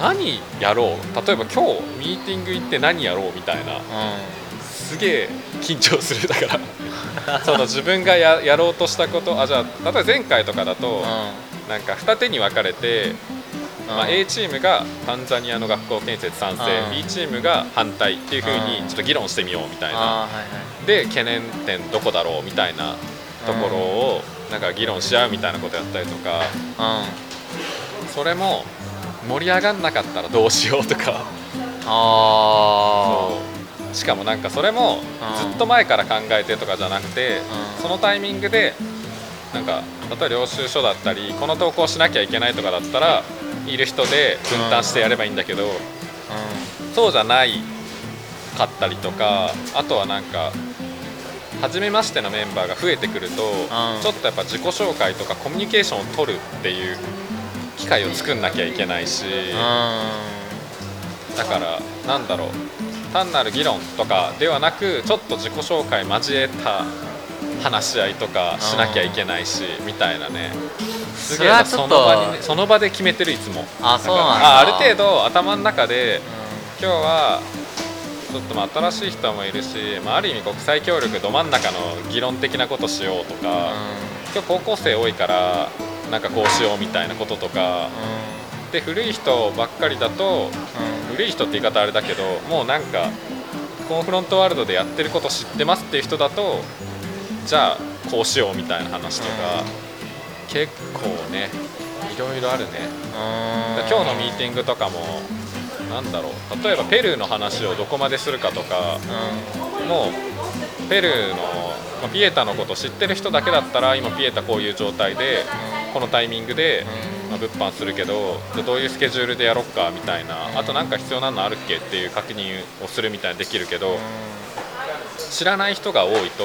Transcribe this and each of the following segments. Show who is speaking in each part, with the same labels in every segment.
Speaker 1: 何やろう？例えば今日ミーティング行って何やろうみたいな。
Speaker 2: う
Speaker 1: すげえ緊張するだから。その自分がややろうとしたことあじゃあ例えば前回とかだと、
Speaker 2: んうん。
Speaker 1: なんか二手に分かれて、まあ、
Speaker 2: うん
Speaker 1: A チームがタンザニアの学校建設賛成、
Speaker 2: うん。
Speaker 1: B チームが反対っていうふうに
Speaker 2: うん。
Speaker 1: ちょっと議論してみようみたいな、
Speaker 2: ああはいはい。
Speaker 1: で懸念点どこだろうみたいなところをなんか議論し合うみたいなことやったりとか。
Speaker 2: うん。
Speaker 1: それも盛り上がんなかったらどうしようとか。
Speaker 2: あ
Speaker 1: そうしかもなんかそれも
Speaker 2: うん。
Speaker 1: ずっと前から考えてとかじゃなくて
Speaker 2: うん。
Speaker 1: そのタイミングでなんか例えば領収書だったりこの投稿しなきゃいけないとかだったらいる人で分担してやればいいんだけど
Speaker 2: あ
Speaker 1: そうじゃないかったりとかあとはなんか初めましてのメンバーが増えてくるとちょっとやっぱ自己紹介とかコミュニケーションを取るっていう機会を作んなきゃいけないしだからなんだろう単なる議論とかではなくちょっと自己紹介交えた話し合いとかしなきゃいけないしみたいなね。すげえなその場にねその場で決めてるいつも。
Speaker 2: あそうなんだ。
Speaker 1: あある程度頭の中で
Speaker 2: う
Speaker 1: 今日はちょっとまあ新しい人もいるし、まあ、ある意味国際協力ど真ん中の議論的なことしようとか、今日高校生多いからなんかこうしようみたいなこととか。で古い人ばっかりだと古い人って言い方あれだけどもうなんかコンフロントワールドでやってること知ってますっていう人だとじゃあこうしようみたいな話とか、結構ねいろいろあるね。今日のミーティングとかもなんだろう例えばペルーの話をどこまでするかとかもうペルーの、まあピエタのこと知ってる人だけだったら今ピエタこういう状態でこのタイミングで、まあ、物販するけどじゃあどういうスケジュールでやろっかみたいなあとなんか必要なのあるっけっていう確認をするみたいにできるけど知らない人が多いと、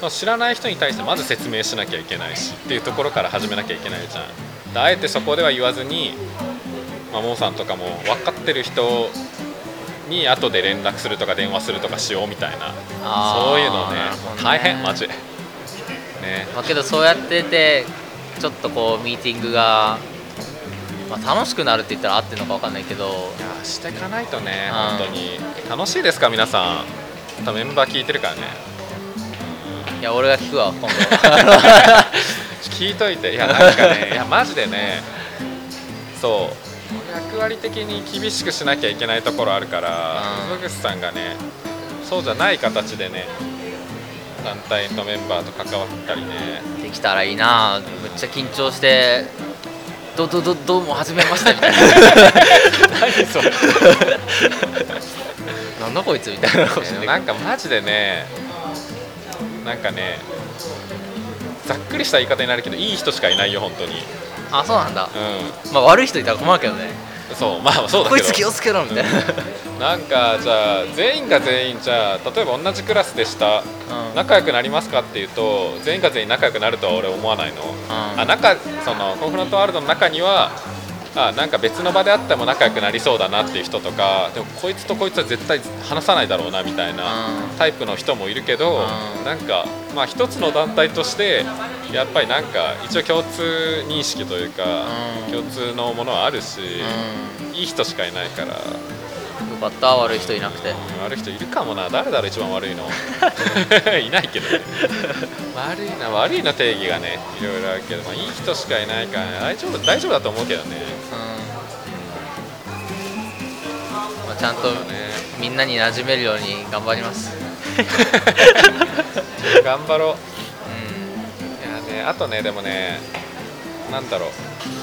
Speaker 1: まあ知らない人に対してまず説明しなきゃいけないしっていうところから始めなきゃいけないじゃん。であえてそこでは言わずに、まあ、モンさんとかも分かってる人に後で連絡するとか電話するとかしようみたいな。そういうのね
Speaker 2: ね。
Speaker 1: 大変マジ。ね。
Speaker 2: まあ、けどそうやっててちょっとこうミーティングが、まあ、楽しくなるって言ったら合ってるのか分かんないけど
Speaker 1: いやしていかないとね
Speaker 2: うん。
Speaker 1: 本当に。楽しいですか皆さん。多分メンバー聞いてるからね。
Speaker 2: いや俺が聞くわ今度。
Speaker 1: 聞いといて。いやなんかねいやマジでねそう。役割的に厳しくしなきゃいけないところあるから
Speaker 2: うん。
Speaker 1: 野口さんがねそうじゃない形でね団体のメンバーと関わったりね
Speaker 2: できたらいいな。めっちゃ緊張してどどどどうも初めましてみたいな。
Speaker 1: 何それ。
Speaker 2: なんだこいつみたいな。顔して
Speaker 1: なんかマジでねなんかねざっくりした言い方になるけどいい人しかいないよ本当に。
Speaker 2: あそうなんだ。
Speaker 1: う
Speaker 2: まあ悪い人いたら困るけどね。
Speaker 1: んそうまあそうだけど。
Speaker 2: こいつ気をつけろみたいな、
Speaker 1: なんかじゃあ全員が全員じゃあ例えば同じクラスでした。
Speaker 2: うん。
Speaker 1: 仲良くなりますかっていうと全員が全員仲良くなるとは俺思わないの、
Speaker 2: うん。
Speaker 1: あ仲そのコンフロントワールドの中にはあなんか別の場であっても仲良くなりそうだなっていう人とかでもこいつとこいつは絶対話さないだろうなみたいな
Speaker 2: うん。
Speaker 1: タイプの人もいるけど、
Speaker 2: うん。
Speaker 1: なんかまあ一つの団体としてやっぱりなんか一応共通認識というか、
Speaker 2: うん。
Speaker 1: 共通のものはあるし、
Speaker 2: う
Speaker 1: いい人しかいないから。
Speaker 2: かった悪い人いなくて。
Speaker 1: 悪い人いるかもな。誰だろう一番悪いの。いないけど。ね悪いな悪いの定義がねいろいろあるけど、まあ、いい人しかいないから、ね、大丈夫大丈夫だと思うけどね。
Speaker 2: うん。まあ、ちゃんと
Speaker 1: ね。
Speaker 2: みんなに馴染めるように頑張ります。
Speaker 1: 頑張ろう。
Speaker 2: う
Speaker 1: いやねあとねでもねなんだろう。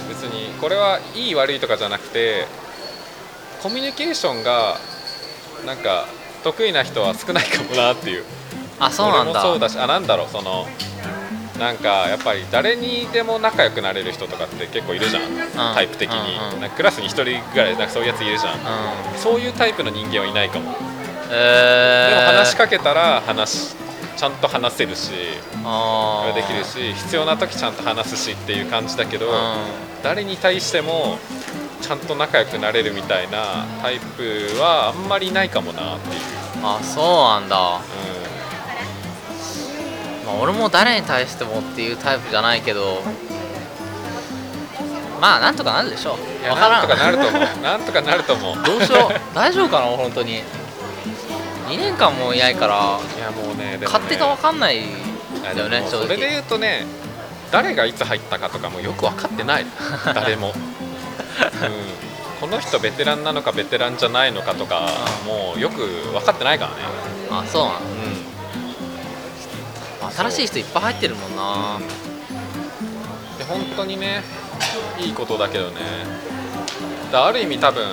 Speaker 1: 別にこれはいい悪いとかじゃなくてコミュニケーションがなんか得意な人は少ないかもなっていう。
Speaker 2: んあそうなんだ。
Speaker 1: 俺もそうだしあなんだろうそのなんかやっぱり誰にでも仲良くなれる人とかって結構いるじゃん、タイプ的に、
Speaker 2: うんうん
Speaker 1: なんかクラスに1人ぐらいなんかそういうやついるじゃん、
Speaker 2: うん。
Speaker 1: そういうタイプの人間はいないかも、
Speaker 2: えー、
Speaker 1: でも話しかけたら話しちゃんと話せるしできるし必要な時ちゃんと話すしっていう感じだけど、
Speaker 2: う
Speaker 1: 誰に対してもちゃんと仲良くなれるみたいなタイプはあんまりいないかもなっていう、
Speaker 2: んあそうなんだ、ま
Speaker 1: う
Speaker 2: あ、俺も誰に対してもっていうタイプじゃないけどまあなんとかなるでしょ
Speaker 1: いやなんとかなると思う。なんとかなると思う。
Speaker 2: どうしよう。大丈夫かな本当に。2年間もいないから
Speaker 1: いやもうねね。
Speaker 2: 勝手が分かんないだよね
Speaker 1: それで言うとね誰がいつ入ったかとかもよく分かってない。誰も、うん、この人ベテランなのかベテランじゃないのかとかもうよく分かってないからね、
Speaker 2: あそうなの
Speaker 1: う
Speaker 2: 新しい人いっぱい入ってるもんな、
Speaker 1: ん、で本当にねいいことだけどね。だある意味多分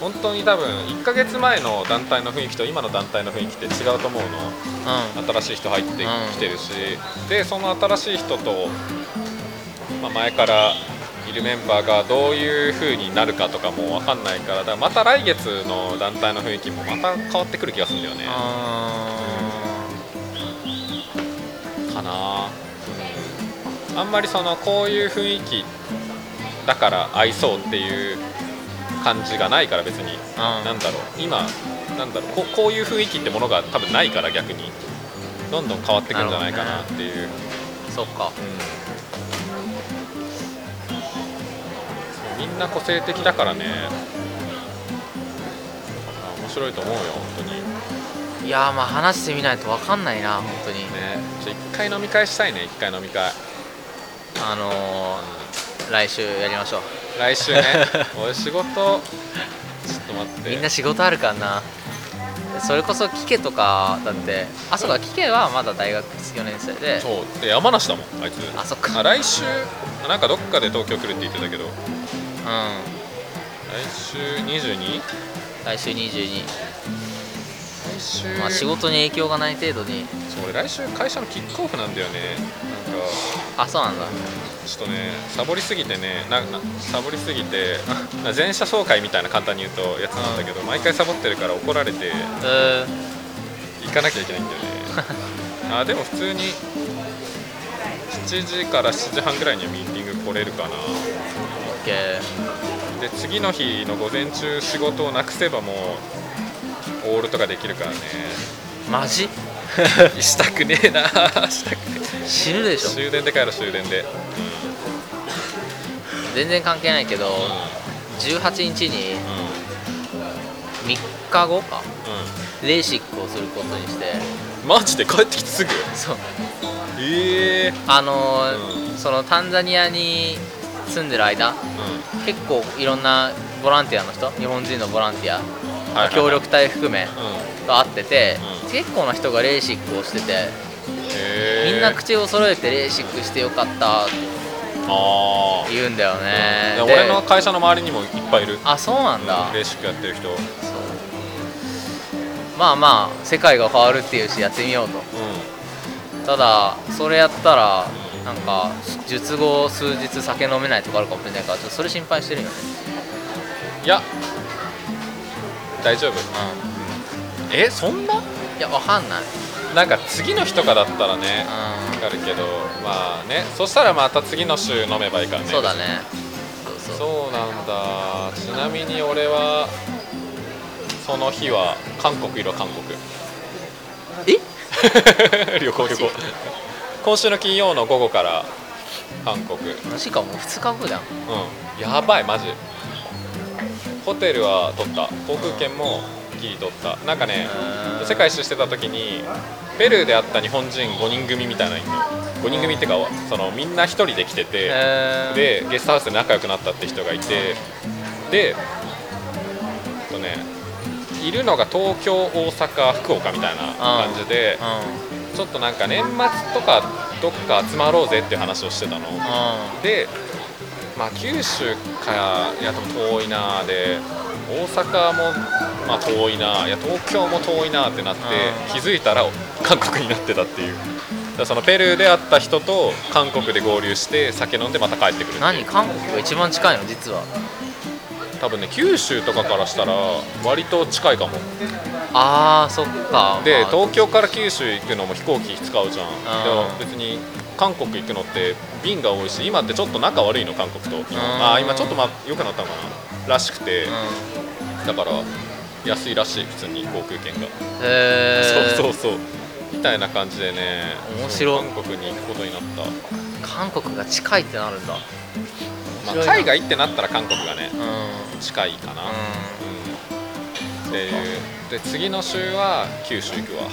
Speaker 1: 本当に多分1ヶ月前の団体の雰囲気と今の団体の雰囲気って違うと思うの。
Speaker 2: うん。
Speaker 1: 新しい人入ってきてるし、でその新しい人と、まあ、前からいるメンバーがどういう風になるかとかも分かんないからだからまた来月の団体の雰囲気もまた変わってくる気がするんだよね。かな、うん、あんまりそのこういう雰囲気だから合いそうっていう感じがないから別に、なんだろう。今なんだろう。ここういう雰囲気ってものが多分ないから逆に。どんどん変わってくるんじゃないかなっていう、
Speaker 2: そっか。
Speaker 1: うんみんな個性的だからね。面白いと思うよ本当に。ね
Speaker 2: いやーまあ話してみないと分かんないな本当に。
Speaker 1: ちょ一回飲み会したいね一回飲み会。
Speaker 2: あのー、来週やりましょう。
Speaker 1: 来週ね。俺仕事。ちょっと待って。
Speaker 2: みんな仕事あるからな。それこそキケとかだってあそうかキケはまだ大学4年生で。
Speaker 1: そうで山梨だもんあいつ。
Speaker 2: あそっか。
Speaker 1: あ来週なんかどっかで東京来るって言ってたけど。
Speaker 2: うん
Speaker 1: 来週 22?
Speaker 2: 来週22
Speaker 1: 来週。
Speaker 2: まあ仕事に影響がない程度に。
Speaker 1: そう俺来週会社のキックオフなんだよね。なんか。
Speaker 2: あそうなんだ。
Speaker 1: ちょっとねサボりすぎてねななサボりすぎて な全社総会みたいな簡単に言うとやつなんだけど毎回サボってるから怒られて
Speaker 2: え
Speaker 1: 行かなきゃいけないんだよね。あでも普通に7時から7時半ぐらいにはミーティング来れるかなで次の日の午前中仕事をなくせばもうオールとかできるからね。
Speaker 2: マジ？
Speaker 1: したくねえな。したくね
Speaker 2: 死ぬでしょ。
Speaker 1: え終電で帰ろう終電で。
Speaker 2: 全然関係ないけど
Speaker 1: う
Speaker 2: 18日に
Speaker 1: んうん。
Speaker 2: 3日後か。
Speaker 1: う
Speaker 2: レーシックをすることにして。
Speaker 1: んマジで帰ってきてすぐ？
Speaker 2: そう。
Speaker 1: ええ
Speaker 2: あのー
Speaker 1: う
Speaker 2: そのタンザニアに住んでる間
Speaker 1: う
Speaker 2: 結構いろんなボランティアの人日本人のボランティア
Speaker 1: んはいはい。
Speaker 2: 協力隊含め
Speaker 1: うん。
Speaker 2: と会ってて、
Speaker 1: うん。
Speaker 2: 結構な人がレーシックをしててみんな口を揃えてレーシックしてよかったって言うんだよね、
Speaker 1: うん。
Speaker 2: で
Speaker 1: 俺の会社の周りにもいっぱいいる。
Speaker 2: あそうなんだ、
Speaker 1: うん。レーシックやってる人。
Speaker 2: まあまあ世界が変わるっていうしやってみようと。ただそれやったらなんか術後数日酒飲めないとかあるかもしれないからちょっとそれ心配してるよね。
Speaker 1: いや大丈夫。
Speaker 2: う
Speaker 1: えそんな？ん
Speaker 2: いやわかんない。
Speaker 1: なんか次の日とかだったらね
Speaker 2: う
Speaker 1: わかるけどまあねそしたらまた次の週飲めばいいからね。
Speaker 2: んそうだね。そうそう。
Speaker 1: なんだ。ちなみに俺はその日は韓国いるわ韓国。
Speaker 2: え？
Speaker 1: 旅行旅行今週の金曜の午後から韓国。
Speaker 2: マジかもう2日後じゃん
Speaker 1: うん。やばいマジ。ホテルは取った。航空券もギリ取った。なんかね世界一周してた時にペルーで会った日本人5人組みたいなのいるの5人組っていうかそのみんな1人で来ててでゲストハウスで仲良くなったって人がいてでとねいるのが東京大阪福岡みたいな感じで
Speaker 2: う
Speaker 1: ちょっとなんか年末とかどっか集まろうぜっていう話をしてたの。でまあ九州かいやでも遠いなで大阪もまあ遠いないや東京も遠いなってなって
Speaker 2: う
Speaker 1: 気づいたら韓国になってたっていう。だそのペルーで会った人と韓国で合流して酒飲んでまた帰ってくる
Speaker 2: 何？韓国が一番近いの？実は。
Speaker 1: 多分ね九州とかからしたら割と近いかも
Speaker 2: あーそっか。
Speaker 1: で
Speaker 2: まあ
Speaker 1: 東京から九州行くのも飛行機使うじゃん。
Speaker 2: ん。
Speaker 1: でも別に韓国行くのって便が多いし今ってちょっと仲悪いの韓国と。
Speaker 2: ん。
Speaker 1: ああ今ちょっとまあ良くなったのかならしくて。
Speaker 2: う
Speaker 1: だから安いらしい普通に航空券が、
Speaker 2: んへえ
Speaker 1: そうそうそう。みたいな感じでね。
Speaker 2: 面白。
Speaker 1: 韓国に行くことになった。
Speaker 2: 韓国が近いってなるんだ
Speaker 1: まあ、海外ってなったら韓国がね
Speaker 2: うん
Speaker 1: 近いかな、
Speaker 2: う
Speaker 1: うんっていう。で次の週は九州行くわ。
Speaker 2: ん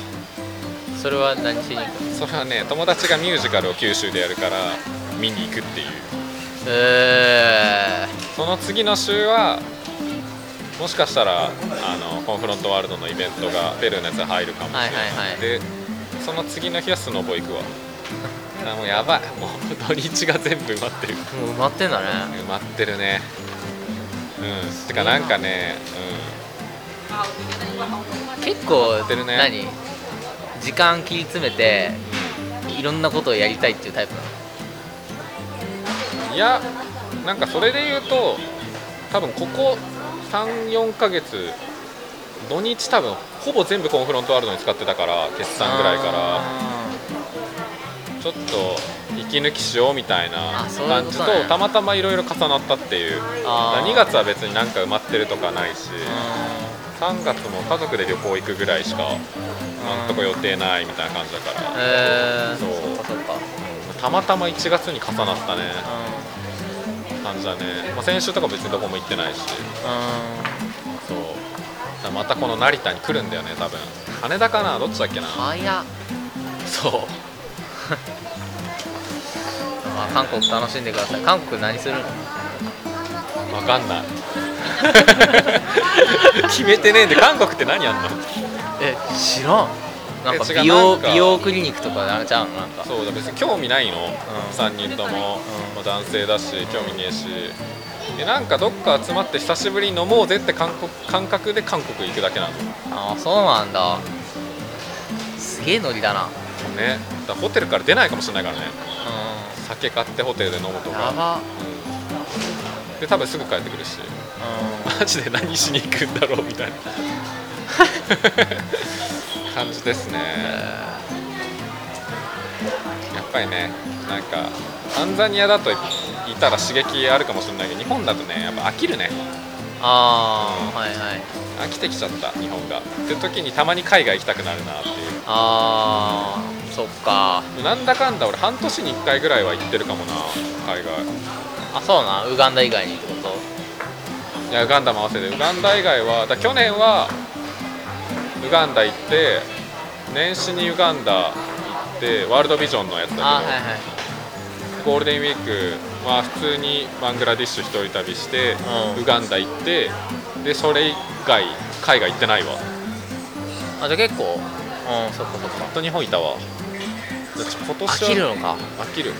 Speaker 2: それは何しに行くの？
Speaker 1: それはね友達がミュージカルを九州でやるから見に行くっていう。
Speaker 2: え
Speaker 1: その次の週はもしかしたらあのコンフロントワールドのイベントがペルーのやつが入るかもしれない、
Speaker 2: はいはいはい。
Speaker 1: でその次の日はスノボ行くわ。あもうやばい。もう土日が全部埋まってる。
Speaker 2: ー、もう埋まってんだね。
Speaker 1: 埋まってるね。うん。てかなんかね
Speaker 2: 結構
Speaker 1: ってるね。
Speaker 2: 何？時間切り詰めていろんなことをやりたいっていうタイプなの？
Speaker 1: うんいやなんかそれで言うと多分ここ34ヶ月土日多分ほぼ全部コンフロントワールドに使ってたから決算ぐらいから。
Speaker 2: あ
Speaker 1: ちょっと息抜きしようみたいな感じとたまたまいろいろ重なったっていう。
Speaker 2: あー。
Speaker 1: 2月は別になんか埋まってるとかないし。
Speaker 2: ー
Speaker 1: 3月も家族で旅行行くぐらいしかなんとか予定ないみたいな感じだから。
Speaker 2: えー、
Speaker 1: そう。
Speaker 2: かそっか。
Speaker 1: たまたま1月に重なったね。感じだね、まあ、先週とか別にどこも行ってないし。そう。またこの成田に来るんだよね多分。羽田かな？どっちだっけな？
Speaker 2: 早っ。
Speaker 1: そう。
Speaker 2: まあ韓国楽しんでください。韓国何するの？
Speaker 1: 分かんない 決めてねえんで韓国って何やんの？
Speaker 2: え知らん。なんか
Speaker 1: え違う
Speaker 2: 美容美容クリニックとかあれちゃうのなんか。
Speaker 1: そうだ別に興味ないの、
Speaker 2: ん。
Speaker 1: 3人とも、
Speaker 2: うん。
Speaker 1: まあ男性だし興味ねえし。でなんかどっか集まって久しぶりに飲もうぜって感覚感覚で韓国行くだけなの。
Speaker 2: ああそうなんだ。すげえノリだな。
Speaker 1: ね。だホテルから出ないかもしれないからね。
Speaker 2: う
Speaker 1: 酒買ってホテルで飲むとか、うん、で多分すぐ帰ってくるし。
Speaker 2: う
Speaker 1: マジで何しに行くんだろうみたいな。感じですね。
Speaker 2: ん
Speaker 1: やっぱりねなんかタンザニアだといたら刺激あるかもしれないけど日本だとねやっぱ飽きるね。
Speaker 2: ああはいはい。
Speaker 1: 飽きてきちゃった日本が。っていう時にたまに海外行きたくなるなっていう。
Speaker 2: あーそっか。
Speaker 1: なんだかんだ俺半年に1回ぐらいは行ってるかもな海外。
Speaker 2: あそうなんウガンダ以外にってこと
Speaker 1: いやウガンダも合わせて。ウガンダ以外はだ去年はウガンダ行って年始にウガンダ行ってワールドビジョンのやつだけど、
Speaker 2: あはいはい。
Speaker 1: ゴールデンウィークは普通にバングラディッシュ一人旅して、
Speaker 2: うん。
Speaker 1: ウガンダ行ってでそれ以外海外行ってないわ。
Speaker 2: あじゃあ結構うんそっかそっか。
Speaker 1: ずっと日本いたわ。今年は
Speaker 2: 飽きるのか。
Speaker 1: 飽きる。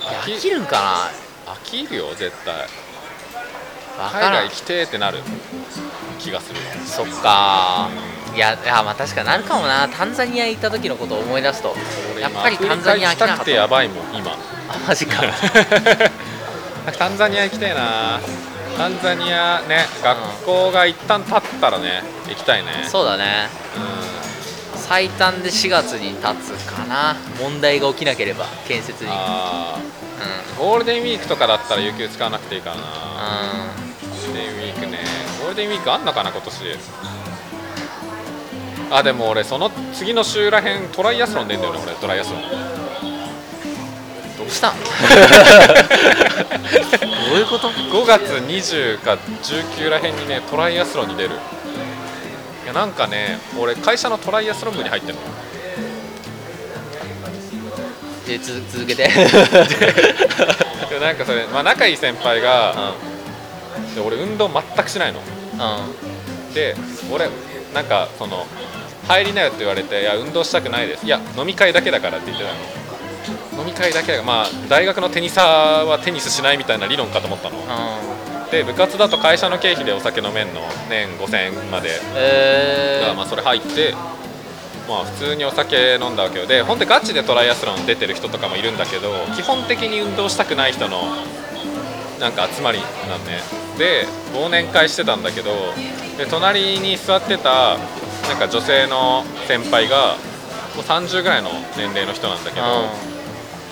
Speaker 1: 飽き
Speaker 2: るんか
Speaker 1: 飽きるよ絶対。海外行きてーってなる。気がする。
Speaker 2: そっか。いやいやまあ確かになるかもな。タンザニア行った時のことを思い出すと。
Speaker 1: 俺
Speaker 2: やっぱりタンザニア
Speaker 1: 行きた。くてやばいもん今。
Speaker 2: あマジか。
Speaker 1: タンザニア行きたいな。タンザニアね学校が一旦経ったらね行きたいね。
Speaker 2: そうだね。
Speaker 1: うん
Speaker 2: 最短で4月に経つかな。問題が起きなければ建設に。うん
Speaker 1: あー。ゴールデンウィークとかだったら有給使わなくていいかな。
Speaker 2: う
Speaker 1: ゴールデンウィークね。ゴールデンウィークあんのかな今年。あでも俺その次の週らへんトライアスロン出んだよね俺トライアスロン。
Speaker 2: どうした？ん どういうこと
Speaker 1: ？5月20か19らへんにねトライアスロンに出るいやなんかね俺会社のトライアスロン部に入ってるの。
Speaker 2: でつ続けて。
Speaker 1: でなんかそれ、まあ、仲いい先輩が、で俺運動全くしないの。
Speaker 2: うんうん。
Speaker 1: で俺なんかその入りなよって言われて「いや運動したくないです」いや飲み会だけだからって言ってたの。飲み会だけだからまあ大学のテニサーはテニスしないみたいな理論かと思ったの。
Speaker 2: うん
Speaker 1: で部活だと会社の経費でお酒飲めんの年5000円まで。だ
Speaker 2: えー、
Speaker 1: からまあそれ入ってまあ普通にお酒飲んだわけよ。で本当にガチでトライアスロン出てる人とかもいるんだけど基本的に運動したくない人のなんか集まりなんね。で忘年会してたんだけどで隣に座ってたなんか女性の先輩がもう30ぐらいの年齢の人なんだけど、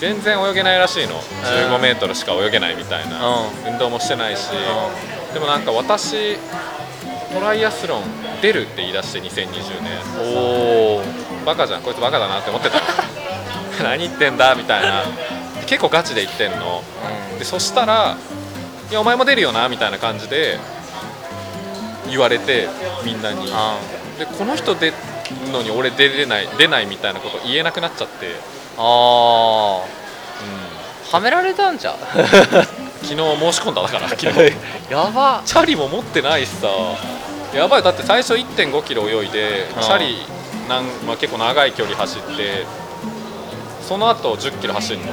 Speaker 1: 全然泳げないらしいの。1 5メートルしか泳げないみたいな、
Speaker 2: う
Speaker 1: 運動もしてないし、でもなんか私トライアスロン出るって言い出して2020年。
Speaker 2: おお
Speaker 1: バカじゃん。こいつバカだなって思ってた。の 何言ってんだみたいな。結構ガチで言ってんの。でそしたら「いやお前も出るよな」みたいな感じで言われてみんなに。でこの人出るのに俺出れない出ないみたいなこと言えなくなっちゃって、うん、
Speaker 2: ああはめられたんじゃ。
Speaker 1: 昨日申し込んだだから昨日。
Speaker 2: やば。
Speaker 1: チャリも持ってないしさ。やばい。だって最初1 5キロ泳いでチャリなん、まあ、結構長い距離走ってその後1 0キロ走るの。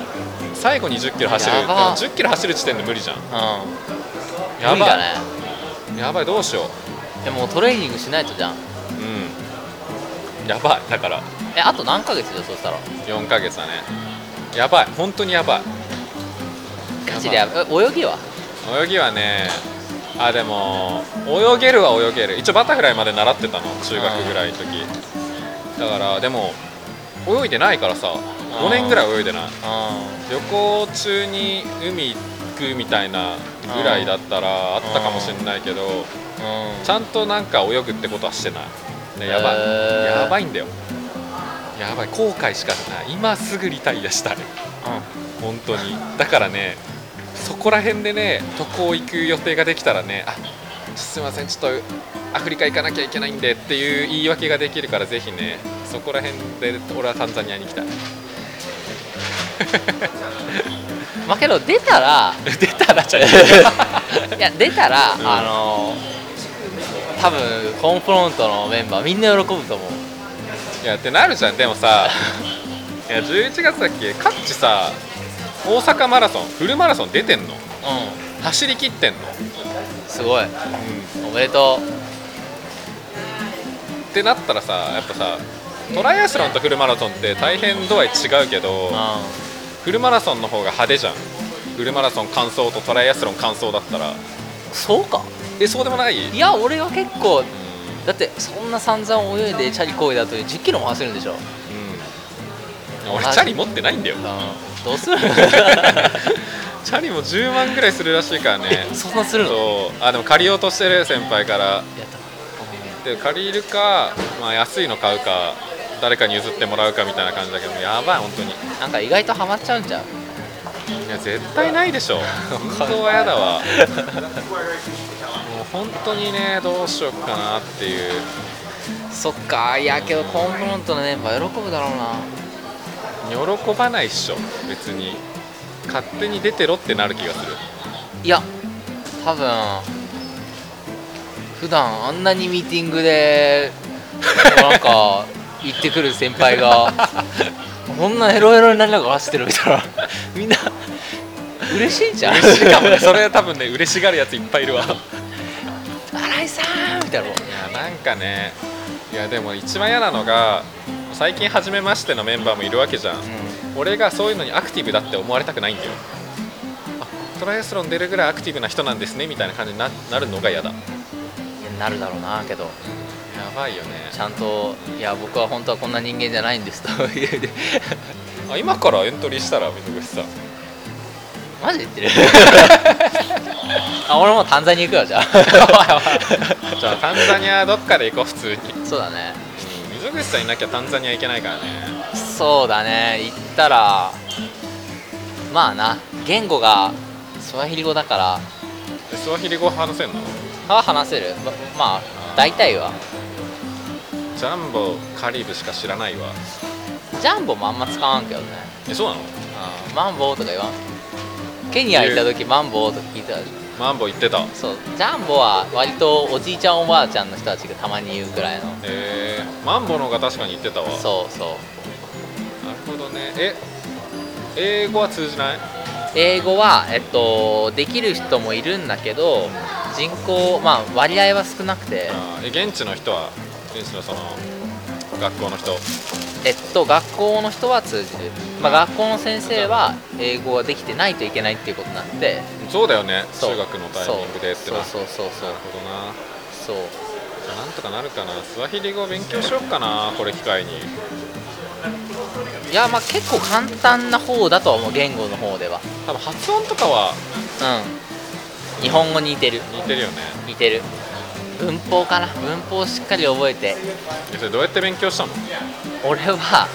Speaker 1: 最後に1 0キロ走る。
Speaker 2: やば。
Speaker 1: 1 0キロ走る時点で無理じゃん。
Speaker 2: うん。
Speaker 1: やばい。
Speaker 2: ね。
Speaker 1: やばい。どうしよ
Speaker 2: でもトレーニングしないとじゃん。
Speaker 1: ううん。やばい。だから
Speaker 2: えあと何ヶ月でそしたら。
Speaker 1: 4ヶ月だね。やばい。本当にやばい。
Speaker 2: ガチでやばい。え泳ぎは？
Speaker 1: 泳ぎはねあでも泳げるは泳げる。一応バタフライまで習ってたの中学ぐらいの時。だからでも泳いでないからさ5年ぐらい泳いでない。旅行中に海行くみたいなぐらいだったらあったかもしれないけどちゃんとなんか泳ぐってことはしてない、ね、やばい、
Speaker 2: へー。
Speaker 1: やばいんだよやばい後悔しかない。今すぐリタイアしたい。本当に。だからねそこら辺でね渡航行く予定ができたらねあすいませんちょっとアフリカ行かなきゃいけないんでっていう言い訳ができるからぜひねそこら辺で俺はタンザニアに行きたい。
Speaker 2: まあけど出たら
Speaker 1: 出たらじゃ
Speaker 2: い。や出たら、
Speaker 1: うん。
Speaker 2: あの多分コンフロントのメンバーみんな喜ぶと思う
Speaker 1: いやってなるじゃん。でもさいや11月だっけ？カッチさ大阪マラソンフルマラソン出てんの。
Speaker 2: う
Speaker 1: 走り切ってんの、
Speaker 2: んすごい。おめでと
Speaker 1: ってなったらさやっぱさトライアスロンとフルマラソンって大変度合い違うけど
Speaker 2: う、
Speaker 1: フルマラソンの方が派手じゃん。フルマラソン完走とトライアスロン完走だったら。
Speaker 2: うん、そうか。
Speaker 1: えそうでもない？
Speaker 2: いや俺は結構
Speaker 1: う
Speaker 2: だってそんな散々泳いでチャリこいだと1 0キロも走るんでしょ、
Speaker 1: ん、うん、俺チャリ持ってないんだよ。
Speaker 2: どうする？
Speaker 1: チャリも10万ぐらいするらしいからね。
Speaker 2: そんなするの？
Speaker 1: そう。あでも借りようとしてる先輩から。で借りるか、まあ、安いの買うか誰かに譲ってもらうかみたいな感じだけどやばい本当に。い
Speaker 2: なんか意外とハマっちゃうんじゃん
Speaker 1: や絶対ないでしょ。本当は嫌だわ もう本当にねどうしようかなっていう。
Speaker 2: そっかいやけどコンフロントのメンバー喜ぶだろうな。
Speaker 1: 喜ばないっしょ別に。勝手に出てろってなる気がする。
Speaker 2: いや多分普段あんなにミーティングでなんか 行ってくる先輩がこんなヘロヘロになりながら走ってるみたいな。みんな嬉しいんじゃん。
Speaker 1: 嬉しいかもね。それ多分ね嬉しがるやついっぱいいるわ
Speaker 2: さんみたいな
Speaker 1: やなんかねいやでも一番嫌なのが最近初めましてのメンバーもいるわけじゃん。俺がそういうのにアクティブだって思われたくないんだよ。あトライアスロン出るぐらいアクティブな人なんですねみたいな感じにななるのが嫌だ。や
Speaker 2: いやなるだろうなけど。
Speaker 1: ばいよね。
Speaker 2: ちゃんといや僕は本当はこんな人間じゃないんですと。言うて
Speaker 1: あ今からエントリーしたら水口さん。
Speaker 2: マジで言ってる？あ俺もうタンザニア行くよじゃあ。
Speaker 1: じゃあタンザニアどっかで行こう普通に、
Speaker 2: そうだね。
Speaker 1: うん水口さんいなきゃタンザニア行けないからね。
Speaker 2: そうだね。行ったらまあな。言語がスワヒリ語だから。
Speaker 1: えスワヒリ語話せんの？
Speaker 2: は話せる。ままあ大体は。
Speaker 1: ジャンボカリブしか知らないわ。
Speaker 2: ジャンボもあんま使わんけどね。
Speaker 1: えそうなの？
Speaker 2: マンボウとか言わん？ケニア行った時マンボウとか聞いてたでしょ
Speaker 1: マンボ言ってた。
Speaker 2: そう。ジャンボは割とおじいちゃんおばあちゃんの人たちがたまに言うくらいの。
Speaker 1: えー、マンボの方が確かに言ってたわ。なる
Speaker 2: そう。そう
Speaker 1: ほどね。え英語は通じない？
Speaker 2: 英語は、えっと、できる人もいるんだけど人口まあ割合は少なくて。
Speaker 1: あ現地の人は？現地のその学校の人？
Speaker 2: えっと学校の人は通じる、まあ、学校の先生は英語ができてないといけないっていうことなんで。
Speaker 1: そうだよね。中学のタイミングでってな。
Speaker 2: そうそうそうそう
Speaker 1: なるほどな。
Speaker 2: そう。
Speaker 1: じゃあなんとかなるかな。スワヒリ語勉強しよっかなこれ機会に。
Speaker 2: いやまあ結構簡単な方だとは思う言語の方では。
Speaker 1: 多分発音とかは。
Speaker 2: うん。日本語に似てる。
Speaker 1: 似てるよね。
Speaker 2: 似てる文法かな。文法をしっかり覚えて。
Speaker 1: えそれどうやって勉強したの？
Speaker 2: 俺は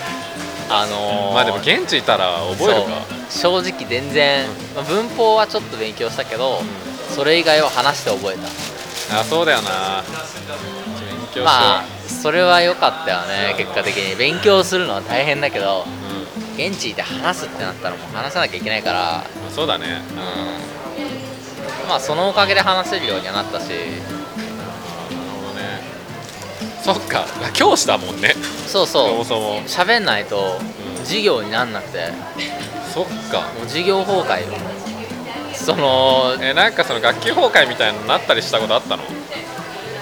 Speaker 2: あのー
Speaker 1: まあでも現地いたら覚えるか。
Speaker 2: 正直全然、まあ文法はちょっと勉強したけど、それ以外は話して覚えた。
Speaker 1: あそうだよな。勉強
Speaker 2: まあそれは良かったよね結果的に。勉強するのは大変だけど
Speaker 1: うん。
Speaker 2: 現地いて話すってなったらもう話さなきゃいけないから。
Speaker 1: そうだね。
Speaker 2: うん。まあそのおかげで話せるようにはなったし
Speaker 1: そっか。教師だもんね。
Speaker 2: そう
Speaker 1: そ
Speaker 2: そう
Speaker 1: もそも。
Speaker 2: 喋んないと
Speaker 1: うん。
Speaker 2: 授業になんなくて。
Speaker 1: そっか。
Speaker 2: もう授業崩壊よ。その
Speaker 1: えなんかその学級崩壊みたいになったりしたことあったの？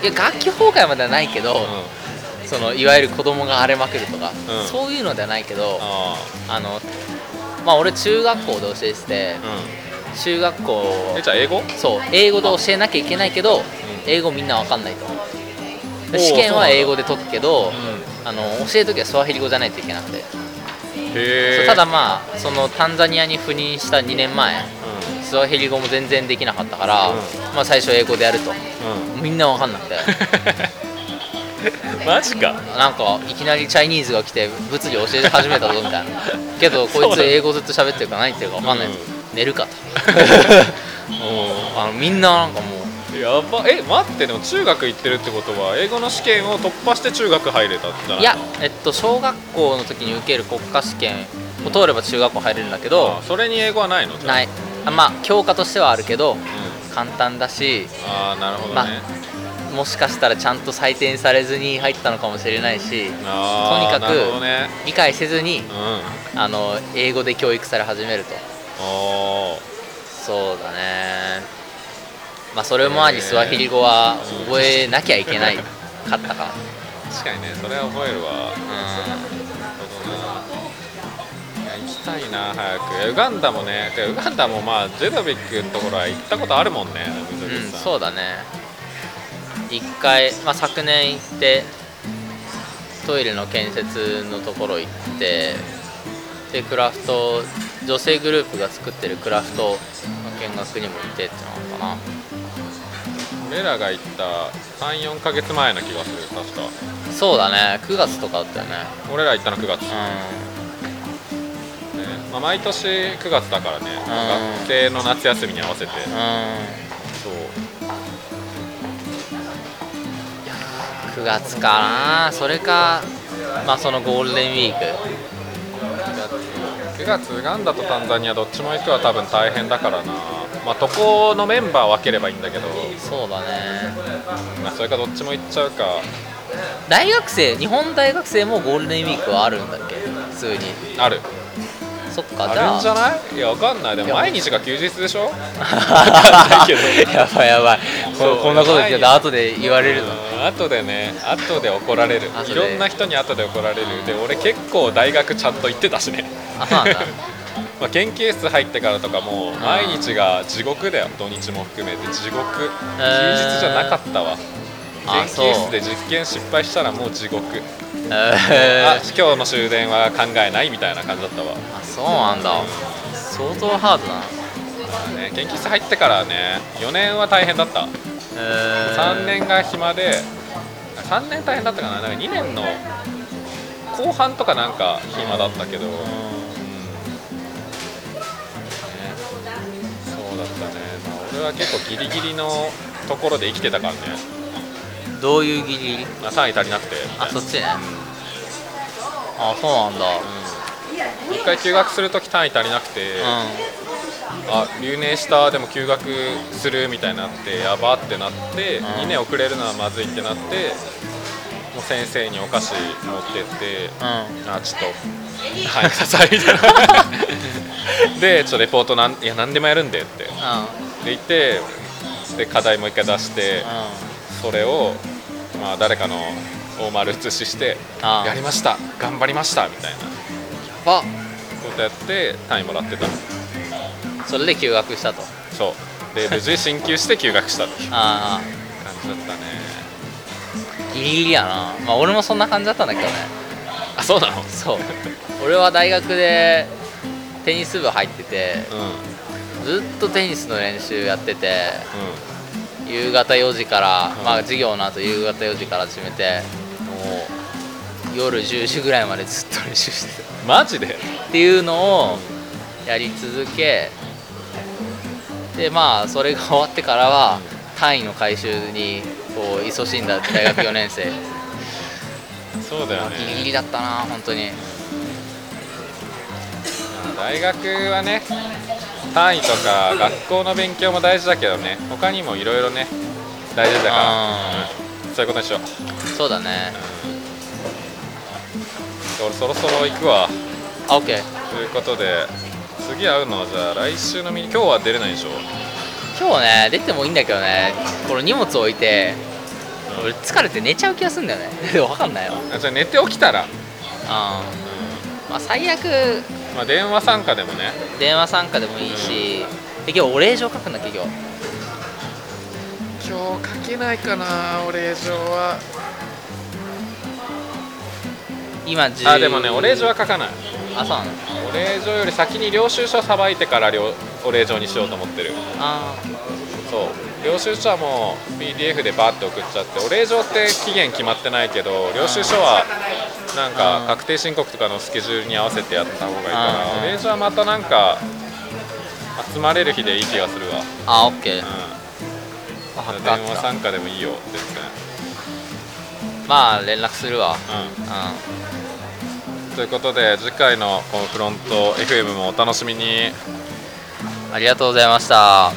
Speaker 2: いや楽器崩壊まではないけど、
Speaker 1: うん。
Speaker 2: そのいわゆる子供が荒れまくるとか、
Speaker 1: うん。
Speaker 2: そういうのではないけど
Speaker 1: あ
Speaker 2: あのまあ俺中学校で教えてて
Speaker 1: あ
Speaker 2: 中学校
Speaker 1: うんえじゃあ英語？
Speaker 2: そう英語で教えなきゃいけないけど、英語みんなわかんないと。
Speaker 1: おー
Speaker 2: 試験は英語で解くけど、
Speaker 1: う
Speaker 2: あの教える時はスワヒリ語じゃないといけなくて、ただまあそのタンザニアに赴任した2年前
Speaker 1: う
Speaker 2: スワヒリ語も全然できなかったから、
Speaker 1: うん。
Speaker 2: まあ、最初英語でやると。
Speaker 1: んうん。
Speaker 2: みんなわかんなくて。
Speaker 1: マジか。
Speaker 2: なんかいきなりチャイニーズが来て物理教え始めたぞみたいな。けど こいつ英語ずっと喋ってるから何言ってるかわかんない、
Speaker 1: うん。
Speaker 2: 寝るかと。
Speaker 1: う
Speaker 2: あのみんななんかもう
Speaker 1: やばえ待ってでも中学行ってるってことは英語の試験を突破して中学入れたんじゃない
Speaker 2: いや、えっと、小学校の時に受ける国家試験を通れば中学校入れるんだけど
Speaker 1: あそれに英語はないの？
Speaker 2: ない。あまあ教科としてはあるけど
Speaker 1: うん。
Speaker 2: 簡単だし
Speaker 1: ああなるほど
Speaker 2: ま
Speaker 1: ね、
Speaker 2: もしかしたらちゃんと採点されずに入ったのかもしれないしとにかく理解せずに
Speaker 1: うん。
Speaker 2: あの英語で教育され始めると。そうだねまあそれもありスワヒリ語は覚えなきゃいけないかったか。な
Speaker 1: 確かにねそれは覚えるわ。
Speaker 2: う
Speaker 1: なるほどないや行きたいな早く。ウガンダもねウガンダもまあジェドビックのところは行ったことあるもんね、
Speaker 2: うん、そうだね。一回、まあ、昨年行ってトイレの建設のところ行ってでクラフト女性グループが作ってるクラフトの見学にも行ってってのかな。
Speaker 1: 俺らが行った34か月前な気がする確か。
Speaker 2: そうだね。9月とかだったよね。
Speaker 1: 俺ら行ったの9月、ね
Speaker 2: う
Speaker 1: まあ、毎年9月だからね、
Speaker 2: ん。
Speaker 1: 学生の夏休みに合わせて、
Speaker 2: んうん。
Speaker 1: そう。
Speaker 2: 9月かな。それかまあそのゴールデンウィーク。
Speaker 1: 9月ウガンダとタンザニアどっちも行くは多分大変だからなまあどこのメンバー分ければいいんだけど、
Speaker 2: そうだね。
Speaker 1: まあ、それかどっちも行っちゃうか。
Speaker 2: 大学生日本大学生もゴールデンウィークはあるんだっけ？普通に。
Speaker 1: ある。
Speaker 2: そっか
Speaker 1: あ
Speaker 2: じゃあ。
Speaker 1: るんじゃない？いやわかんない。でも毎日が休日でしょ？
Speaker 2: やばいやばい。
Speaker 1: そう
Speaker 2: ここんなこと言ってた。ら後で言われるぞ
Speaker 1: うん後でね。後で怒られる。いろんな人に後で怒られる。で俺結構大学ちゃんと行ってたしね。
Speaker 2: あそうなんだ
Speaker 1: まあ研究室入ってからとかも毎日が地獄だよ土日も含めて。地獄。休日じゃなかったわ。研
Speaker 2: あそう
Speaker 1: 究室で実験失敗したらもう地獄。
Speaker 2: え
Speaker 1: あ
Speaker 2: ー、
Speaker 1: 今日の終電は考えないみたいな感じだったわ、
Speaker 2: あそうなんだ。相当ハードだな。
Speaker 1: まあね、研究室入ってからはね4年は大変だった。
Speaker 2: えー、
Speaker 1: 3年が暇で3年大変だったかな。なんか2年の後半とかなんか暇だったけど、うん俺は結構ギリギリのところで生きてたからね、
Speaker 2: どういうギリギリ？
Speaker 1: まあ、単位足りなくて。
Speaker 2: あそっちね。あそうなんだ。
Speaker 1: うん、一回休学するとき単位足りなくて、
Speaker 2: う
Speaker 1: あ留年したでも休学するみたいになってやばってなって、
Speaker 2: うん。
Speaker 1: 2年遅れるのはまずいってなってもう先生にお菓子持ってって
Speaker 2: んうん。
Speaker 1: あちょっとはいくださいみたいな。でちょっとレポートなんいや何でもやるんでってで言ってで課題もう一回出してそれをまあ誰かの大丸写しして
Speaker 2: あ
Speaker 1: やりました頑張りましたみたいな。
Speaker 2: ば。
Speaker 1: ことやって単位もらってた
Speaker 2: それで休学したと。
Speaker 1: そう。で無事進級して 休学したっていう
Speaker 2: あ
Speaker 1: 感じだったね。
Speaker 2: あギリギリやな。まあ俺もそんな感じだったんだけどね。
Speaker 1: あそうなの？
Speaker 2: そう。俺は大学でテニス部入ってて
Speaker 1: うん
Speaker 2: ずっとテニスの練習やってて
Speaker 1: う
Speaker 2: 夕方4時から、
Speaker 1: うん。
Speaker 2: まあ授業の後夕方4時から始めてもう夜10時ぐらいまでずっと練習してた。
Speaker 1: マジで？
Speaker 2: っていうのをやり続けでまあそれが終わってからは単位の回収にこう勤しんだ大学4年生。
Speaker 1: そうだよね。
Speaker 2: ギリギリだったな本当に。
Speaker 1: 大学はね単位とか学校の勉強も大事だけどね他にもいろいろね大事だから、
Speaker 2: あ
Speaker 1: うん。そういうことにしよう、
Speaker 2: ーそうだね。
Speaker 1: うん、俺そろそろ行くわ。
Speaker 2: あ OK
Speaker 1: ということで次会うのはじゃあ来週のみ今日は出れないでしょ？
Speaker 2: 今日ね出てもいいんだけどねこの荷物置いて俺疲れて寝ちゃう気がするんだよね。分かんないよ。
Speaker 1: あじゃあ寝て起きたら、
Speaker 2: うん。まあ最悪
Speaker 1: まあ、電話参加でもね。
Speaker 2: 電話参加でもいいし、で今日お礼状書くんだっけ今日
Speaker 1: 今日書けないかなお礼状は。
Speaker 2: 今10
Speaker 1: あでもねお礼状は書かない。
Speaker 2: あそうなの？
Speaker 1: お礼状より先に領収書さばいてから領お礼状にしようと思ってる。
Speaker 2: あ
Speaker 1: そう。領収書はもう PDF でバーって送っちゃってお礼状って期限決まってないけど領収書はなんか
Speaker 2: うん
Speaker 1: 確定申告とかのスケジュールに合わせてやった方がいいか
Speaker 2: うん
Speaker 1: らお礼状はまたなんか集まれる日でいい気がするわ、
Speaker 2: あ OK
Speaker 1: う
Speaker 2: あ
Speaker 1: ん、
Speaker 2: 測った
Speaker 1: 電話参加でもいいよ全
Speaker 2: まあ連絡するわ。
Speaker 1: 然、
Speaker 2: う
Speaker 1: うん、ということで次回のこのフロント FM もお楽しみに。
Speaker 2: んありがとうございました